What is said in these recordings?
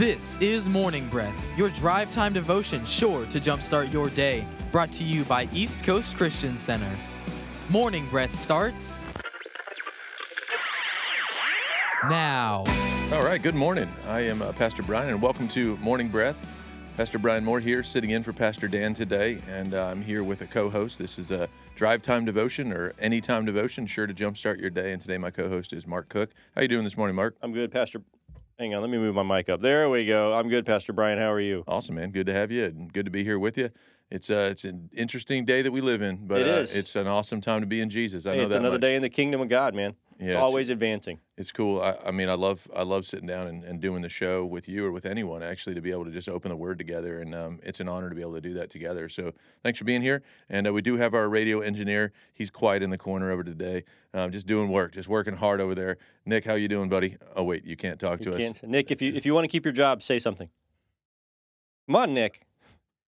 This is Morning Breath, your drive time devotion sure to jumpstart your day. Brought to you by East Coast Christian Center. Morning Breath starts now. All right, good morning. I am uh, Pastor Brian, and welcome to Morning Breath. Pastor Brian Moore here, sitting in for Pastor Dan today, and uh, I'm here with a co-host. This is a drive time devotion or anytime devotion, sure to jumpstart your day. And today, my co-host is Mark Cook. How you doing this morning, Mark? I'm good, Pastor. Hang on, let me move my mic up. There we go. I'm good, Pastor Brian. How are you? Awesome, man. Good to have you, and good to be here with you. It's uh, it's an interesting day that we live in, but It uh, it's an awesome time to be in Jesus. I Hey, know it's another much. day in the kingdom of God, man. Yeah, it's it's- always advancing. It's cool. I, I mean, I love I love sitting down and, and doing the show with you or with anyone actually to be able to just open the Word together, and um, it's an honor to be able to do that together. So thanks for being here. And uh, we do have our radio engineer. He's quiet in the corner over today, um, just doing work, just working hard over there. Nick, how you doing, buddy? Oh wait, you can't talk to You us. can't- Nick, if you if you want to keep your job, say something. Come on, Nick.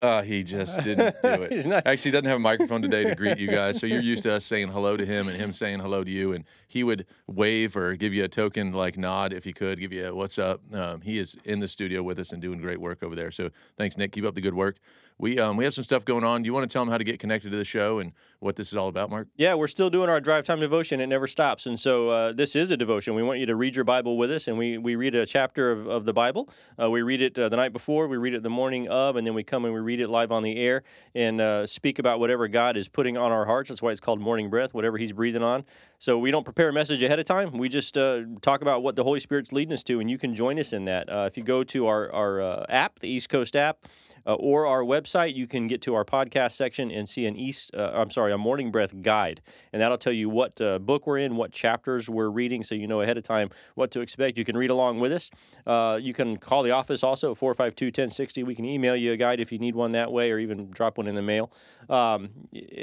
Uh, he just didn't do it. He's not- Actually, he doesn't have a microphone today to greet you guys. So you're used to us saying hello to him and him saying hello to you. And he would wave or give you a token like nod if he could, give you a what's up. Um, he is in the studio with us and doing great work over there. So thanks, Nick. Keep up the good work. We um, we have some stuff going on. Do you want to tell them how to get connected to the show and what this is all about, Mark? Yeah, we're still doing our drive time devotion. It never stops. And so uh, this is a devotion. We want you to read your Bible with us, and we, we read a chapter of, of the Bible. Uh, we read it uh, the night before, we read it the morning of, and then we come and we read it live on the air and uh, speak about whatever God is putting on our hearts. That's why it's called morning breath, whatever He's breathing on. So we don't prepare a message ahead of time. We just uh, talk about what the Holy Spirit's leading us to, and you can join us in that. Uh, if you go to our, our app, the East Coast app, uh, or our website, you can get to our podcast section and see an East, uh, I'm sorry, a Morning Breath guide, and that'll tell you what uh, book we're in, what chapters we're reading, so you know ahead of time what to expect. You can read along with us. Uh, you can call the office also 452-1060. We can email you a guide if you need one that way, or even drop one in the mail. Um,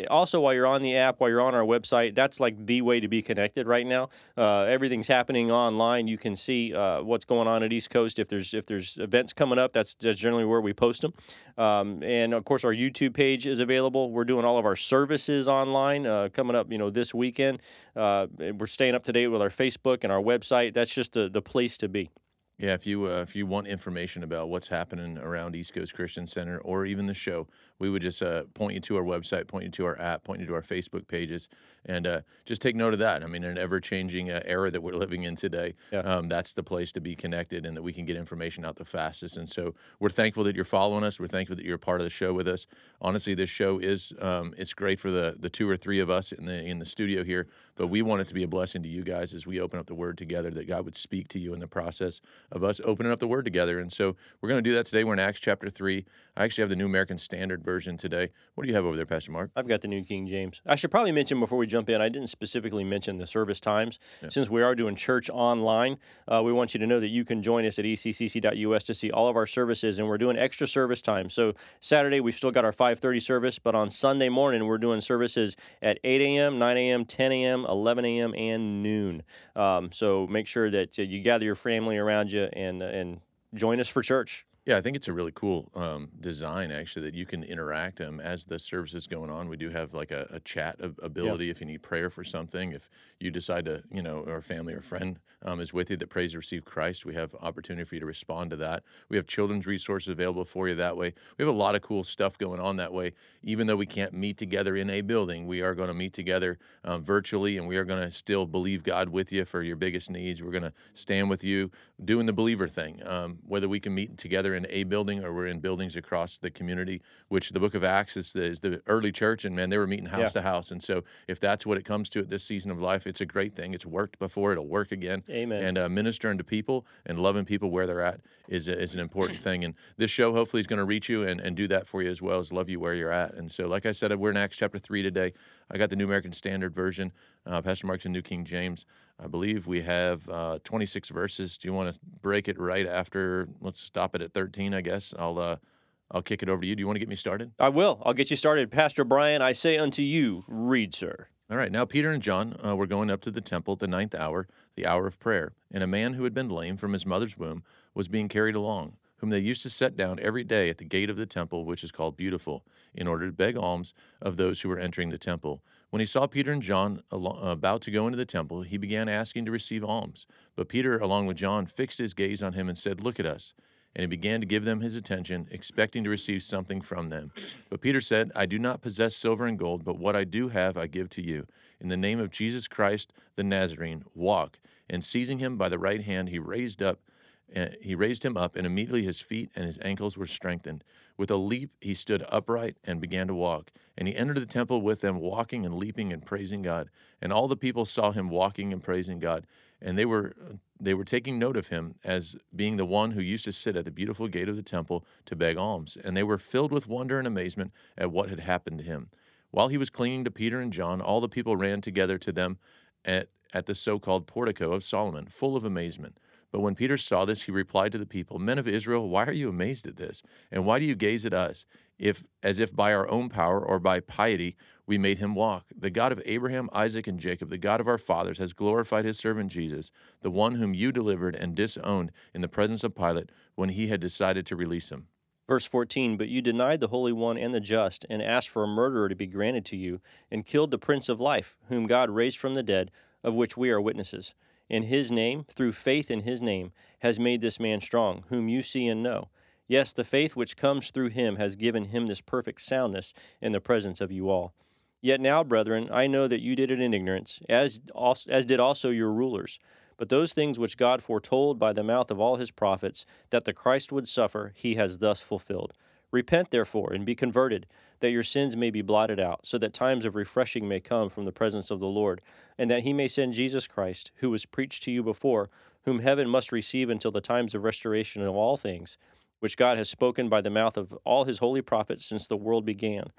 also, while you're on the app, while you're on our website, that's like the way to be connected right now. Uh, everything's happening online. You can see uh, what's going on at East Coast. If there's if there's events coming up, that's, that's generally where we post them. Um, and of course, our YouTube page is available. We're doing all of our services online uh, coming up. You know, this weekend. Uh, we're staying up to date with our Facebook and our website. That's just the, the place to be. Yeah, if you uh, if you want information about what's happening around East Coast Christian Center or even the show, we would just uh, point you to our website, point you to our app, point you to our Facebook pages, and uh, just take note of that. I mean, in an ever changing uh, era that we're living in today, Yeah. um, that's the place to be connected and that we can get information out the fastest. And so we're thankful that you're following us. We're thankful that you're a part of the show with us. Honestly, this show is um, it's great for the the two or three of us in the in the studio here, but we want it to be a blessing to you guys as we open up the Word together. That God would speak to you in the process of us opening up the Word together. And so we're going to do that today. We're in Acts chapter three. I actually have the New American Standard version today. What do you have over there, Pastor Mark? I've got the New King James. I should probably mention before we jump in, I didn't specifically mention the service times. Since we are doing church online, uh, we want you to know that you can join us at eccc.us to see all of our services, and we're doing extra service time. So Saturday, we've still got our 5.30 service, but on Sunday morning, we're doing services at 8 a.m., 9 a.m., 10 a.m., 11 a.m., and noon. Um, so make sure that uh, you gather your family around you and, and join us for church. Yeah, I think it's a really cool um, design actually that you can interact um, as the service is going on. We do have like a, a chat ab- ability if you need prayer for something. If you decide to, you know, or a family or friend um, is with you that prays to receive Christ, we have opportunity for you to respond to that. We have children's resources available for you that way. We have a lot of cool stuff going on that way. Even though we can't meet together in a building, we are going to meet together um, virtually, and we are going to still believe God with you for your biggest needs. We're going to stand with you doing the believer thing. Um, whether we can meet together in a building or we're in buildings across the community, which the book of Acts is the, is the early church, and man, they were meeting house Yeah. to house. And so, if that's what it comes to at this season of life, it's a great thing. It's worked before, it'll work again. Amen. And uh, ministering to people and loving people where they're at is, a, is an important thing. And this show hopefully is going to reach you and, and do that for you as well as love you where you're at. And so, like I said, we're in Acts chapter 3 today. I got the New American Standard Version. Uh, Pastor Mark's in New King James. I believe we have uh, 26 verses. Do you want to break it right after? Let's stop it at 13, I guess. I'll uh, I'll kick it over to you. Do you want to get me started? I will. I'll get you started. Pastor Brian, I say unto you, read, sir. All right, now Peter and John uh, were going up to the temple at the ninth hour, the hour of prayer, and a man who had been lame from his mother's womb was being carried along, whom they used to set down every day at the gate of the temple, which is called Beautiful, in order to beg alms of those who were entering the temple. When he saw Peter and John about to go into the temple, he began asking to receive alms. But Peter, along with John, fixed his gaze on him and said, Look at us. And he began to give them his attention, expecting to receive something from them. But Peter said, I do not possess silver and gold, but what I do have I give to you. In the name of Jesus Christ the Nazarene, walk. And seizing him by the right hand, he raised up he raised him up, and immediately his feet and his ankles were strengthened. With a leap, he stood upright and began to walk. And he entered the temple with them, walking and leaping and praising God. And all the people saw him walking and praising God. And they were they were taking note of him as being the one who used to sit at the beautiful gate of the temple to beg alms. And they were filled with wonder and amazement at what had happened to him. While he was clinging to Peter and John, all the people ran together to them at, at the so called portico of Solomon, full of amazement. But when Peter saw this, he replied to the people, Men of Israel, why are you amazed at this? And why do you gaze at us, if as if by our own power or by piety we made him walk? The God of Abraham, Isaac, and Jacob, the God of our fathers, has glorified his servant Jesus, the one whom you delivered and disowned in the presence of Pilate when he had decided to release him. Verse 14 But you denied the Holy One and the just, and asked for a murderer to be granted to you, and killed the Prince of Life, whom God raised from the dead, of which we are witnesses in his name, through faith in his name, has made this man strong, whom you see and know. Yes, the faith which comes through him has given him this perfect soundness in the presence of you all. Yet now, brethren, I know that you did it in ignorance, as, also, as did also your rulers. But those things which God foretold by the mouth of all his prophets, that the Christ would suffer, he has thus fulfilled. Repent, therefore, and be converted, that your sins may be blotted out, so that times of refreshing may come from the presence of the Lord, and that he may send Jesus Christ, who was preached to you before, whom heaven must receive until the times of restoration of all things, which God has spoken by the mouth of all his holy prophets since the world began.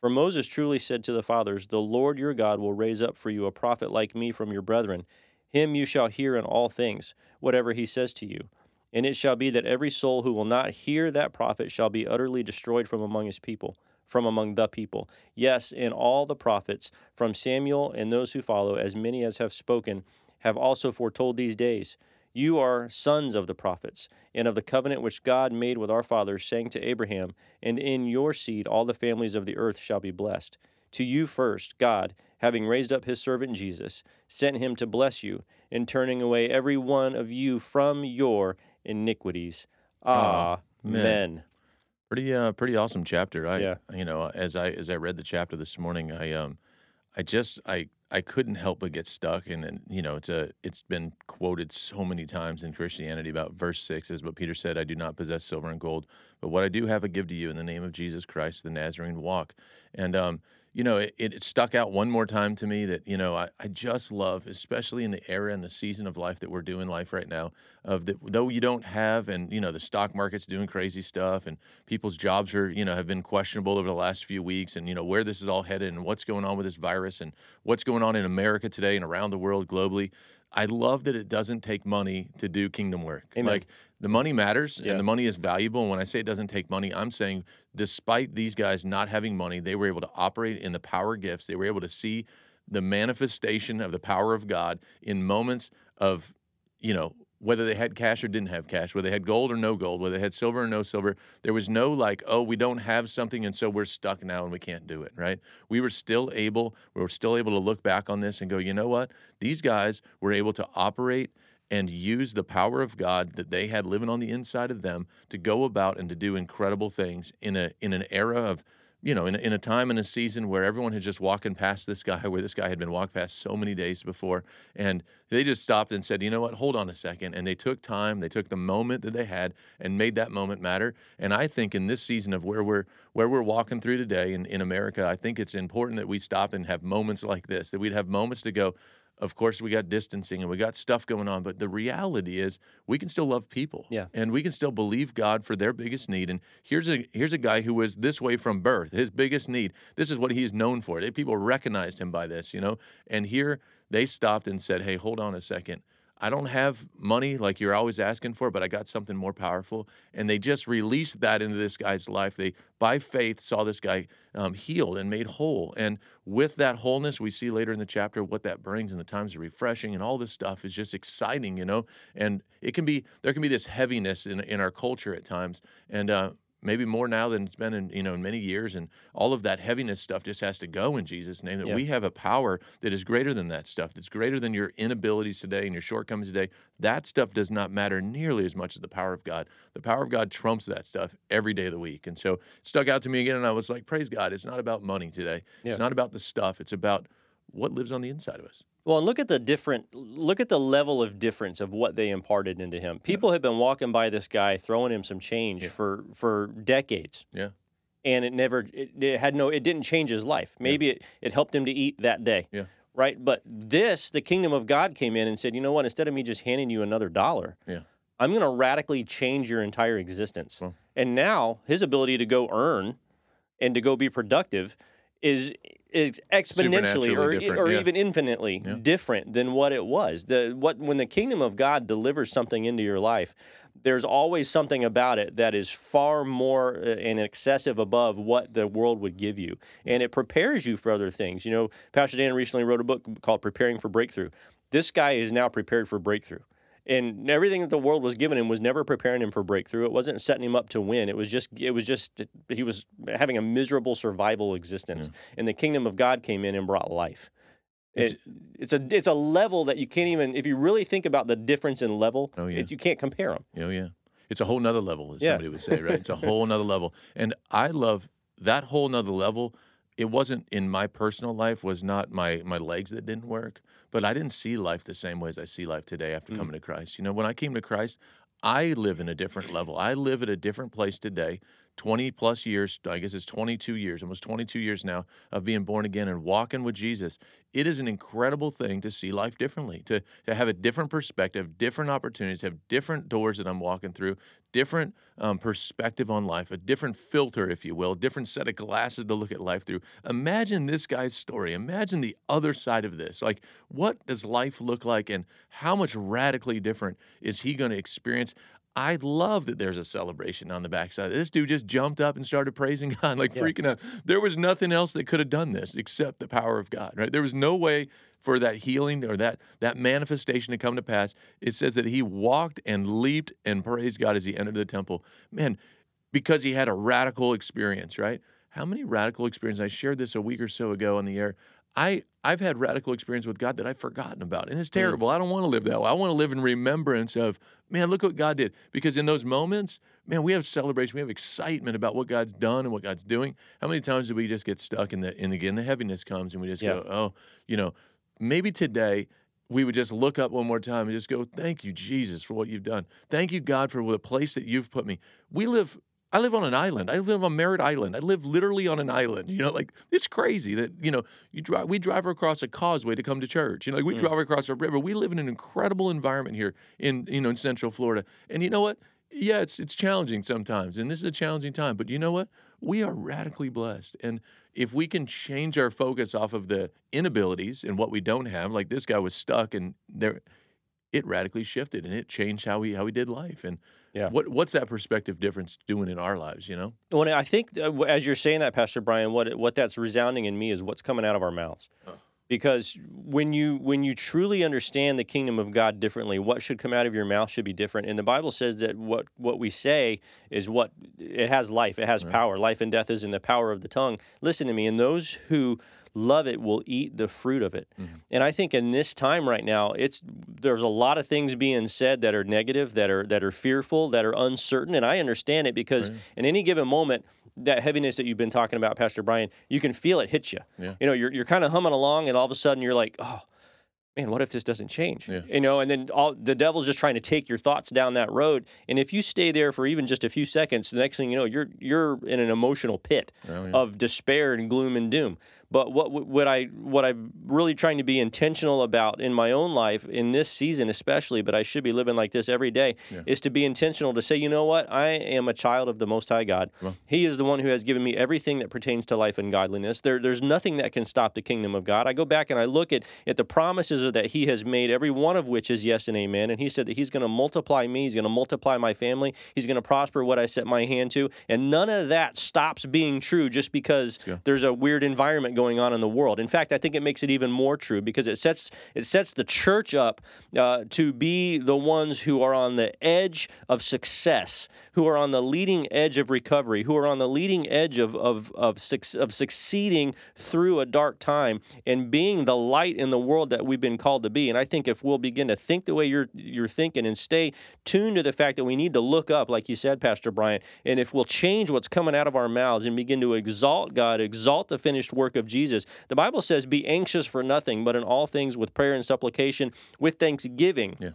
For Moses truly said to the fathers, The Lord your God will raise up for you a prophet like me from your brethren. Him you shall hear in all things, whatever he says to you. And it shall be that every soul who will not hear that prophet shall be utterly destroyed from among his people, from among the people. Yes, and all the prophets, from Samuel and those who follow, as many as have spoken, have also foretold these days. You are sons of the prophets, and of the covenant which God made with our fathers, saying to Abraham, And in your seed all the families of the earth shall be blessed. To you first, God, having raised up his servant Jesus, sent him to bless you, in turning away every one of you from your iniquities. Ah, men. Pretty uh pretty awesome chapter. I Yeah. you know, as I as I read the chapter this morning, I um I just I I couldn't help but get stuck and, and you know, it's a it's been quoted so many times in Christianity about verse 6 is what Peter said, I do not possess silver and gold, but what I do have I give to you in the name of Jesus Christ, the Nazarene walk. And um you know, it, it stuck out one more time to me that, you know, I, I just love, especially in the era and the season of life that we're doing life right now, of that though you don't have, and, you know, the stock market's doing crazy stuff and people's jobs are, you know, have been questionable over the last few weeks and, you know, where this is all headed and what's going on with this virus and what's going on in America today and around the world globally. I love that it doesn't take money to do kingdom work. Amen. Like the money matters Yeah. and the money is valuable. And when I say it doesn't take money, I'm saying despite these guys not having money, they were able to operate in the power gifts. They were able to see the manifestation of the power of God in moments of, you know, whether they had cash or didn't have cash, whether they had gold or no gold, whether they had silver or no silver. There was no like, oh, we don't have something and so we're stuck now and we can't do it, right? We were still able, we were still able to look back on this and go, you know what? These guys were able to operate and use the power of God that they had living on the inside of them to go about and to do incredible things in a in an era of you know in in a time and a season where everyone had just walking past this guy where this guy had been walked past so many days before. And they just stopped and said you know what? Hold on a second. And they took time they took the moment that they had and made that moment matter. And i think in this season of where we're where we're walking through today in, in america i think it's important that we stop and have moments like this that we'd have moments to go of course we got distancing and we got stuff going on but the reality is we can still love people Yeah. and we can still believe god for their biggest need. And here's a here's a guy who was this way from birth his biggest need. This is what he's known for. People recognized him by this you know? And here they stopped and said hey hold on a second I don't have money like you're always asking for, but I got something more powerful. And they just released that into this guy's life. They, by faith, saw this guy um, healed and made whole. And with that wholeness, we see later in the chapter what that brings and the times of refreshing and all this stuff is just exciting, you know. And it can be there can be this heaviness in in our culture at times. And uh, maybe more now than it's been in you know in many years, and all of that heaviness stuff just has to go in Jesus' name. That Yeah. we have a power that is greater than that stuff. That's greater than your inabilities today and your shortcomings today. That stuff does not matter nearly as much as the power of God. The power of God trumps that stuff every day of the week. And so it stuck out to me again, and I was like, praise God. It's not about money today. Yeah. It's not about the stuff. It's about what lives on the inside of us. Well, and look at the different look at the level of difference of what they imparted into him. People have been walking by this guy throwing him some change Yeah. for for decades. Yeah. And it never it, it had no it didn't change his life. Maybe it, it helped him to eat that day. Yeah. Right? But this, the kingdom of God came in and said, "You know what? Instead of me just handing you another dollar, Yeah. I'm going to radically change your entire existence." Well- and now his ability to go earn and to go be productive is is exponentially or, or yeah. even infinitely Yeah. different than what it was. The what when the kingdom of God delivers something into your life, there's always something about it that is far more uh, and excessive above what the world would give you, and it prepares you for other things. You know, Pastor Dan recently wrote a book called "Preparing for Breakthrough." This guy is now prepared for breakthrough. And everything that the world was giving him was never preparing him for breakthrough. It wasn't setting him up to win. It was just, it was just, he was having a miserable survival existence. Mm. And the kingdom of God came in and brought life. It's- It, it's a it's a level that you can't even if you really think about the difference in level, Oh, yeah. it, you can't compare them. Oh yeah, it's a whole nother level, as Yeah. somebody would say, right? It's a whole nother level, and I love that whole nother level. It wasn't in my personal life was not my my legs that didn't work, but I didn't see life the same way as I see life today after Mm. coming to Christ. You know, when I came to Christ, I live in a different level. I live at a different place today. 20 plus years, I guess it's 22 years, almost 22 years now of being born again and walking with Jesus. It is an incredible thing to see life differently, to, to have a different perspective, different opportunities, have different doors that I'm walking through, different um, perspective on life, a different filter, if you will, different set of glasses to look at life through. Imagine this guy's story. Imagine the other side of this. Like, what does life look like, and how much radically different is he going to experience? I love that there's a celebration on the backside. This dude just jumped up and started praising God, like Yeah. freaking out. There was nothing else that could have done this except the power of God, right? There was no way for that healing or that that manifestation to come to pass. It says that he walked and leaped and praised God as he entered the temple. Man, because he had a radical experience, right? How many radical experiences? I shared this a week or so ago on the air. I I've had radical experience with God that I've forgotten about, and it's hmm. terrible. I don't want to live that way. I want to live in remembrance of, man, look what God did. Because in those moments, man, we have celebration, we have excitement about what God's done and what God's doing. How many times do we just get stuck in the and again the heaviness comes and we just Yeah. go, oh, you know, maybe today we would just look up one more time and just go, thank you, Jesus, for what you've done. Thank you, God, for the place that you've put me. We live I live on an island. I live on Merritt Island. I live literally on an island. You know, like it's crazy that you know you drive. We drive across a causeway to come to church. You know, like we Mm. drive across a river. We live in an incredible environment here in you know in Central Florida. And you know what? Yeah, it's it's challenging sometimes, and this is a challenging time. But you know what? We are radically blessed, and if we can change our focus off of the inabilities and what we don't have, like this guy was stuck, and there, it radically shifted, and it changed how we how we did life. And Yeah. what what's that perspective difference doing in our lives? You know. Well, I think uh, as you're saying that, Pastor Brian, what what that's resounding in me is what's coming out of our mouths. Oh. Because when you when you truly understand the kingdom of God differently, what should come out of your mouth should be different. And the Bible says that what what we say is what it has life, it has power. Life and death is in the power of the tongue. Listen to me, and those who love it will eat the fruit of it. Mm-hmm. And I think in this time right now, it's there's a lot of things being said that are negative, that are that are fearful, that are uncertain, and I understand it because in any given moment, that heaviness that you've been talking about, Pastor Brian, you can feel it hit you. Yeah. You know, you're you're kind of humming along, and all of a sudden you're like, oh. Man, what if this doesn't change? Yeah. You know, and then all the devil's just trying to take your thoughts down that road. And if you stay there for even just a few seconds, the next thing you know, you're you're in an emotional pit Oh, yeah. of despair and gloom and doom. But what what I what I'm really trying to be intentional about in my own life in this season especially, but I should be living like this every day, Yeah. is to be intentional to say, you know what, I am a child of the Most High God. Well- He is the one who has given me everything that pertains to life and godliness. There, there's nothing that can stop the kingdom of God. I go back and I look at at the promises that He has made, every one of which is yes and amen. And He said that He's going to multiply me. He's going to multiply my family. He's going to prosper what I set my hand to. And none of that stops being true just because Yeah. there's a weird environment going on in the world. In fact, I think it makes it even more true because it sets it sets the church up uh, to be the ones who are on the edge of success, who are on the leading edge of recovery, who are on the leading edge of of of, of succeeding through a dark time and being the light in the world that we've been called to be. And I think if we'll begin to think the way you're you're thinking and stay tuned to the fact that we need to look up, like you said, Pastor Brian, and if we'll change what's coming out of our mouths and begin to exalt God, exalt the finished work of Jesus. The Bible says, "Be anxious for nothing, but in all things with prayer and supplication with thanksgiving." Yeah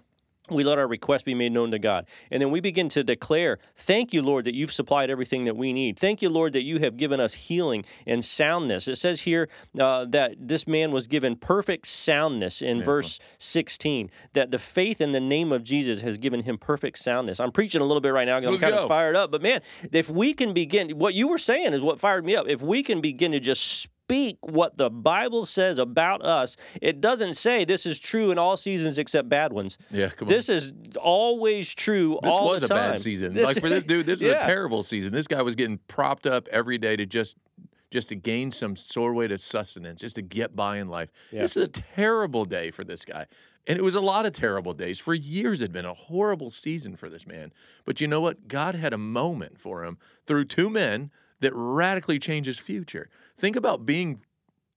we let our request be made known to God. And then we begin to declare, Thank you, Lord, that you've supplied everything that we need. Thank you, Lord, that you have given us healing and soundness. It says here uh, that this man was given perfect soundness in yeah. verse 16, that the faith in the name of Jesus has given him perfect soundness. I'm preaching a little bit right now because I'm kind go. of fired up. But man, if we can begin, what you were saying is what fired me up. If we can begin to just speak what the Bible says about us. It doesn't say this is true in all seasons except bad ones. Yeah, come on. This is always true this all was the time. a bad season. This, like for this dude, this is yeah. a terrible season. This guy was getting propped up every day to just just to gain some sore weight of sustenance, just to get by in life. Yeah. This is a terrible day for this guy. And it was a lot of terrible days. For years, it had been a horrible season for this man. But you know what? God had a moment for him through two men that radically changed his future. Think about being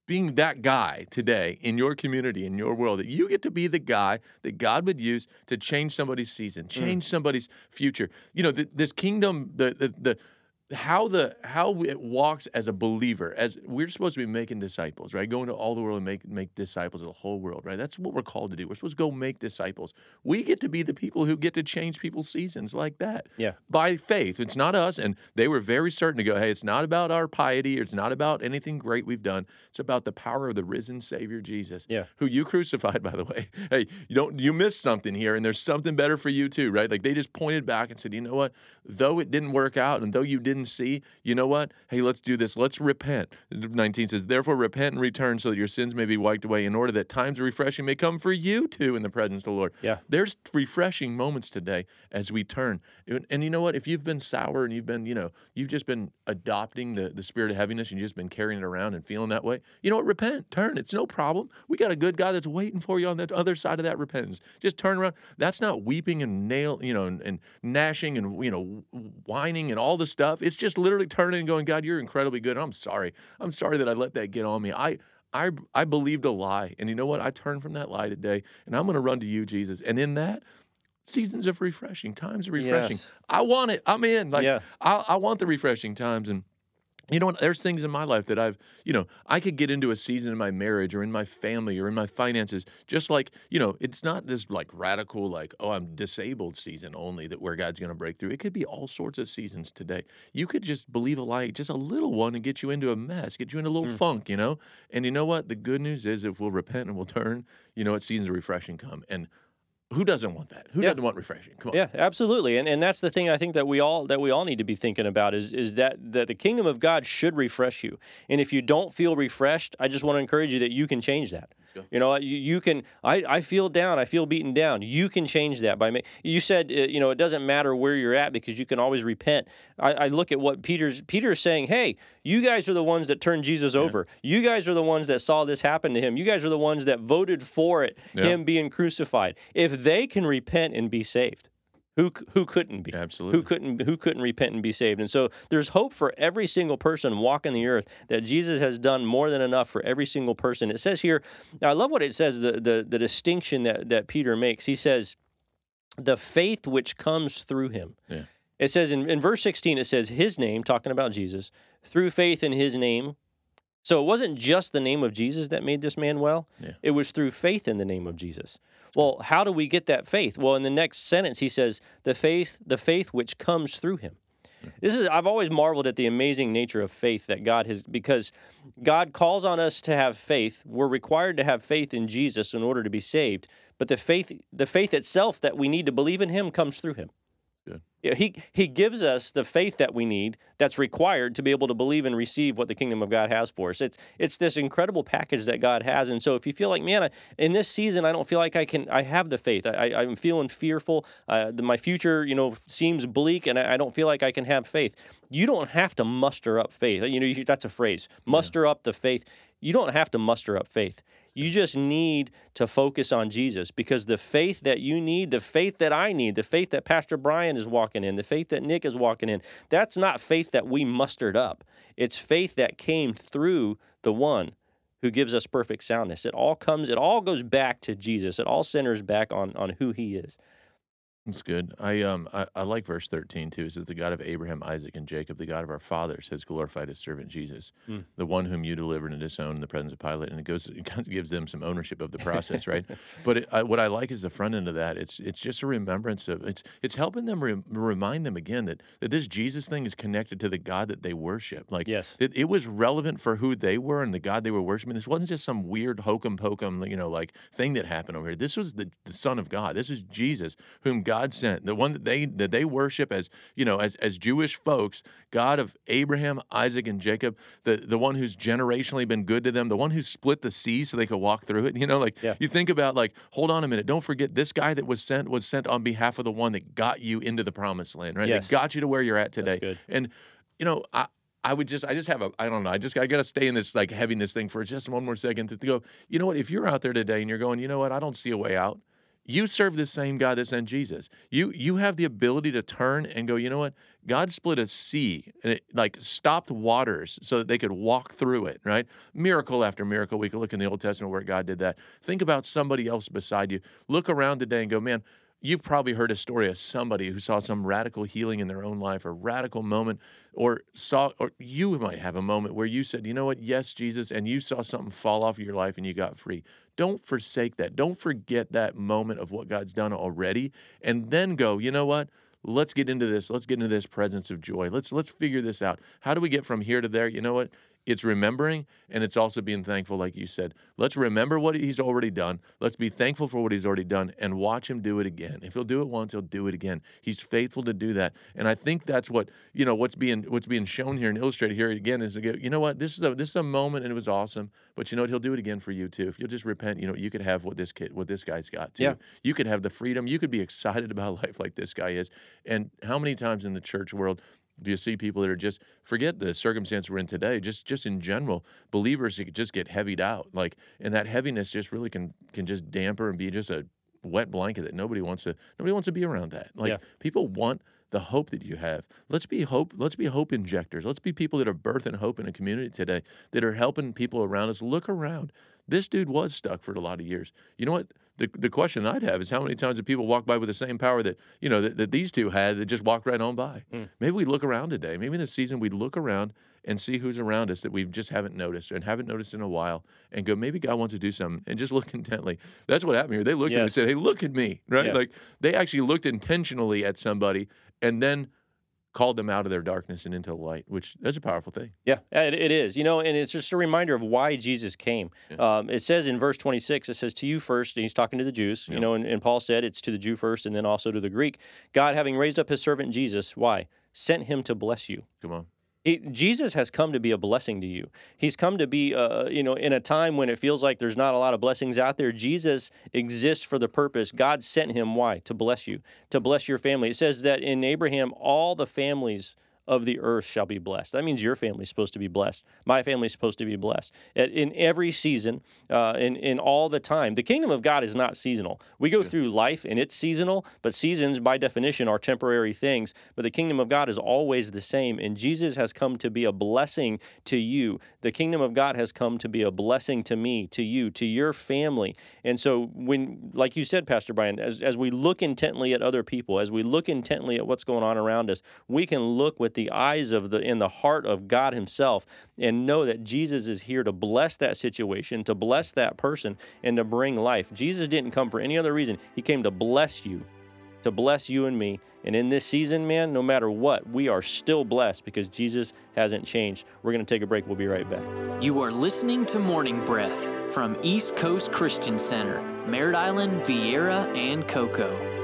being that guy today in your community, in your world, that you get to be the guy that God would use to change somebody's season, mm. change mm. somebody's future. You know, this kingdom, the, the the how the how it walks as a believer as we're supposed to be making disciples right? Going to all the world and make make disciples of the whole world right? That's what we're called to do. We're supposed to go make disciples. We get to be the people who get to change people's seasons like that yeah. by faith. It's not us and they were very certain to go hey it's not about our piety. It's not about anything great we've done. It's about the power of the risen savior jesus yeah. who you crucified by the way. Hey you don't you missed something here and there's something better for you too right? Like they just pointed back and said you know what? Though it didn't work out and though you didn't didn't see, you know what? Hey, let's do this. Let's repent. 19 says, Therefore, repent and return so that your sins may be wiped away, in order that times of refreshing may come for you too in the presence of the Lord. Yeah. There's refreshing moments today as we turn. And, and you know what? If you've been sour and you've been, you know, you've just been adopting the, the spirit of heaviness and you've just been carrying it around and feeling that way, you know what? Repent, turn. It's no problem. We got a good God that's waiting for you on the other side of that repentance. Just turn around. That's not weeping and nail, you know, and, and gnashing and, you know, whining and all the stuff. It's just literally turning and going, God, you're incredibly good. I'm sorry. I'm sorry that I let that get on me. I I I believed a lie. And you know what? I turned from that lie today and I'm gonna run to you, Jesus. And in that, seasons of refreshing, times of refreshing. Yes. I want it. I'm in. Like yeah. I, I want the refreshing times. And you know what? There's things in my life that I've, you know, I could get into a season in my marriage or in my family or in my finances, just like, you know, it's not this like radical, like, oh, I'm disabled season only that where God's going to break through. It could be all sorts of seasons today. You could just believe a lie, just a little one, and get you into a mess, get you in a little mm. funk, you know? And you know what? The good news is if we'll repent and we'll turn, you know what? Seasons of refreshing come. And who doesn't want that? Who yeah. doesn't want refreshing? Come on. Yeah, absolutely. And and that's the thing I think that we all that we all need to be thinking about is is that that the kingdom of God should refresh you. And if you don't feel refreshed, I just want to encourage you that you can change that. You know, you, you can. I, I feel down. I feel beaten down. You can change that by. You said uh, you know it doesn't matter where you're at because you can always repent. I, I look at what Peter's Peter's saying. Hey, you guys are the ones that turned Jesus yeah. over. You guys are the ones that saw this happen to him. You guys are the ones that voted for it, yeah. him being crucified. If they can repent and be saved, who who couldn't be? Absolutely. Who couldn't who couldn't repent and be saved? And so there's hope for every single person walking the earth that Jesus has done more than enough for every single person. It says here, I love what it says the the, the distinction that that Peter makes. He says the faith which comes through him. Yeah. It says in, in verse 16, it says his name, talking about Jesus, through faith in his name. So it wasn't just the name of Jesus that made this man well. Yeah. It was through faith in the name of Jesus. Well, how do we get that faith? Well, in the next sentence, he says, the faith, the faith which comes through him. This is I've always marveled at the amazing nature of faith that God has because God calls on us to have faith. We're required to have faith in Jesus in order to be saved. But the faith the faith itself that we need to believe in him comes through him. Good. He, he gives us the faith that we need that's required to be able to believe and receive what the kingdom of God has for us. It's, it's this incredible package that God has. And so if you feel like, man, I, in this season, I don't feel like I can, I have the faith. I, I'm feeling fearful. Uh, the, my future, you know, seems bleak and I, I, don't feel like I can have faith. You don't have to muster up faith. You know, you, that's a phrase. Muster yeah. up the faith. you don't have to muster up faith. You just need to focus on Jesus because the faith that you need, the faith that I need, the faith that Pastor Brian is walking in, the faith that Nick is walking in, that's not faith that we mustered up. It's faith that came through the one who gives us perfect soundness. It all comes, it all goes back to Jesus. It all centers back on, on who he is. That's good. I um I, I like verse thirteen too. It says the God of Abraham, Isaac, and Jacob, the God of our fathers, has glorified his servant Jesus, Mm. the one whom you delivered and disowned in the presence of Pilate. And it goes, it kind of gives them some ownership of the process, right? But it, I, what I like is the front end of that. It's it's just a remembrance of it's it's helping them re- remind them again that that this Jesus thing is connected to the God that they worship. Like Yes. it, it was relevant for who they were and the God they were worshiping. This wasn't just some weird hokum pokum, you know, like thing that happened over here. This was the, the Son of God. This is Jesus, whom God sent, the one that they that they worship as you know as as Jewish folks, God of Abraham, Isaac, and Jacob, the the one who's generationally been good to them, the one who split the sea so they could walk through it. You know, like Yeah. you think about like, hold on a minute, don't forget this guy that was sent was sent on behalf of the one that got you into the promised land, right? Yes. That got you to where you're at today. That's good. And you know, I I would just I just have a I don't know, I just I gotta stay in this like heaviness thing for just one more second to, to go, you know what, if you're out there today and you're going, you know what, I don't see a way out. You serve the same God that sent Jesus. You you have the ability to turn and go, you know what? God split a sea and it like stopped waters so that they could walk through it, right? Miracle after miracle. We could look in the Old Testament where God did that. Think about somebody else beside you. Look around today and go, man, You've probably heard a story of somebody who saw some radical healing in their own life, a radical moment, or saw, or you might have a moment where you said, you know what, yes, Jesus, and you saw something fall off of your life and you got free. Don't forsake that. Don't forget that moment of what God's done already, and then go, you know what? Let's get into this. Let's get into this presence of joy. Let's let's figure this out. How do we get from here to there? You know what? It's remembering and it's also being thankful, like you said. Let's remember what he's already done. Let's be thankful for what he's already done and watch him do it again. If he'll do it once, he'll do it again. He's faithful to do that. And I think that's what, you know, what's being what's being shown here and illustrated here again is go, you know what, this is a this is a moment and it was awesome. But you know what, he'll do it again for you too. If you'll just repent, you know, you could have what this kid what this guy's got too. Yeah. You could have the freedom. You could be excited about life like this guy is. And how many times in the church world do you see people that are just forget the circumstance we're in today? Just just in general, believers just get heavied out, like, and that heaviness just really can can just damper and be just a wet blanket that nobody wants to nobody wants to be around. That like Yeah. people want the hope that you have. Let's be hope. Let's be hope injectors. Let's be people that are birthing hope in a community today that are helping people around us. Look around. This dude was stuck for a lot of years. You know what? The, the question I'd have is how many times have people walked by with the same power that you know that, that these two had that just walked right on by? Hmm. Maybe we look around today. Maybe in this season we'd look around and see who's around us that we just haven't noticed and haven't noticed in a while, and go maybe God wants to do something, and just look intently. That's what happened here. They looked at me and said, "Hey, look at me!" Right? Yeah. Like they actually looked intentionally at somebody and then called them out of their darkness and into the light, which that's a powerful thing. Yeah, it, it is. You know, and it's just a reminder of why Jesus came. Um, it says in verse 26, it says, To you first, and he's talking to the Jews, you know, and, and Paul said it's to the Jew first and then also to the Greek. God, having raised up his servant Jesus, why? Sent him to bless you. Come on. He, Jesus has come to be a blessing to you. He's come to be, uh, you know, in a time when it feels like there's not a lot of blessings out there. Jesus exists for the purpose. God sent him. Why? To bless you, to bless your family. It says that in Abraham, all the families of the earth shall be blessed. That means your family's supposed to be blessed. My family's supposed to be blessed. In every season, uh, in, in all the time. The kingdom of God is not seasonal. We go through life and it's seasonal, but seasons by definition are temporary things. But the kingdom of God is always the same. And Jesus has come to be a blessing to you. The kingdom of God has come to be a blessing to me, to you, to your family. And so when, like you said, Pastor Brian, as, as we look intently at other people, as we look intently at what's going on around us, we can look with the eyes of the in the heart of God Himself and know that Jesus is here to bless that situation, to bless that person, and to bring life. Jesus didn't come for any other reason. He came to bless you, to bless you and me. And in this season, man, no matter what, we are still blessed because Jesus hasn't changed. We're going to take a break. We'll be right back. You are listening to Morning Breath from East Coast Christian Center, Merritt Island, Viera, and Cocoa.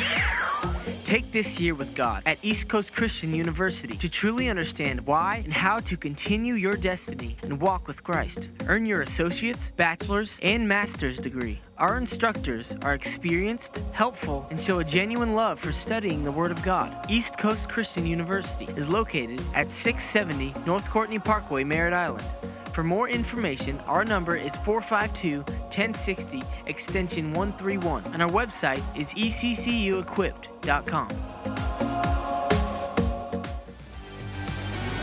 Take this year with God at East Coast Christian University to truly understand why and how to continue your destiny and walk with Christ. Earn your associate's, bachelor's, and master's degree. Our instructors are experienced, helpful, and show a genuine love for studying the Word of God. East Coast Christian University is located at 670 North Courtenay Parkway, Merritt Island. For more information, our number is 452 1060 extension 131, and our website is eccuequipped.com.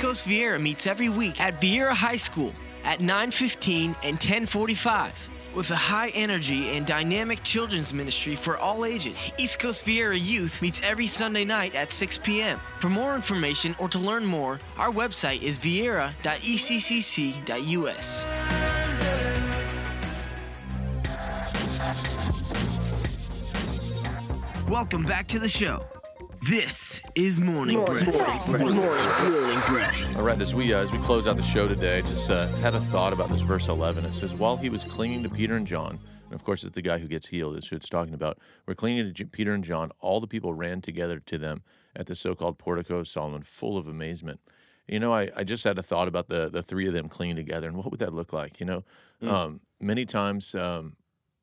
Coast Viera meets every week at Viera High School at 9:15 and 10:45. With a high energy and dynamic children's ministry for all ages, East Coast Viera Youth meets every Sunday night at 6 p.m. For more information or to learn more, our website is viera.eccc.us. Welcome back to the show. This is Morning Breath. Morning, Breath. All right, as we uh, as we close out the show today, just uh, had a thought about this verse 11. It says, "While he was clinging to Peter and John, and of course it's the guy who gets healed. Is who it's talking about. We're clinging to J- Peter and John. All the people ran together to them at the so-called portico of Solomon, full of amazement." You know, I, I just had a thought about the the three of them clinging together, and what would that look like? You know, um, many times. Um,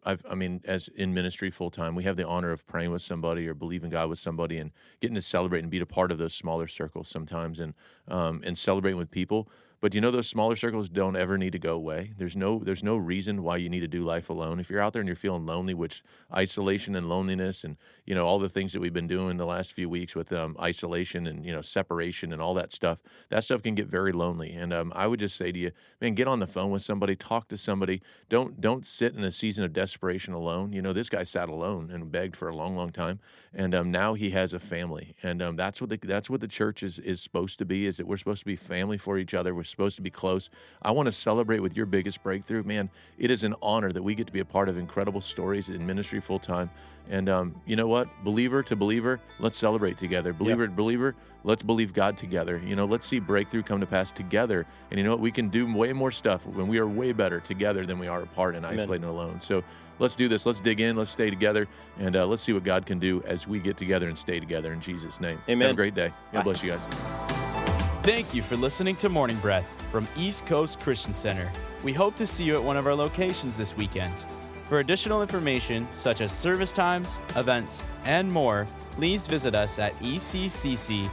I've, I mean, as in ministry full time, we have the honor of praying with somebody or believing God with somebody and getting to celebrate and be a part of those smaller circles sometimes and um, and celebrating with people. But you know, those smaller circles don't ever need to go away. There's no there's no reason why you need to do life alone. If you're out there and you're feeling lonely, which isolation and loneliness and you know all the things that we've been doing the last few weeks with um, isolation and you know separation and all that stuff, that stuff can get very lonely. And um, I would just say to you, man, get on the phone with somebody, talk to somebody. Don't don't sit in a season of desperation alone. You know, this guy sat alone and begged for a long, long time, and um, now he has a family, and um, that's what the that's what the church is is supposed to be. Is that we're supposed to be family for each other. We're supposed to be close. I want to celebrate with your biggest breakthrough, man. It is an honor that we get to be a part of incredible stories in ministry full time. And um, you know what, believer to believer, let's celebrate together. Believer to believer, let's believe God together. You know, let's see breakthrough come to pass together. And you know what, we can do way more stuff when we are way better together than we are apart and isolated and alone. So let's do this. Let's dig in. Let's stay together, and uh, let's see what God can do as we get together and stay together in Jesus' name. Amen. Have a great day. God bless you guys. Thank you for listening to Morning Breath from East Coast Christian Center. We hope to see you at one of our locations this weekend. For additional information, such as service times, events, and more, please visit us at eccc.us.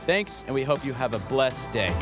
Thanks, and we hope you have a blessed day.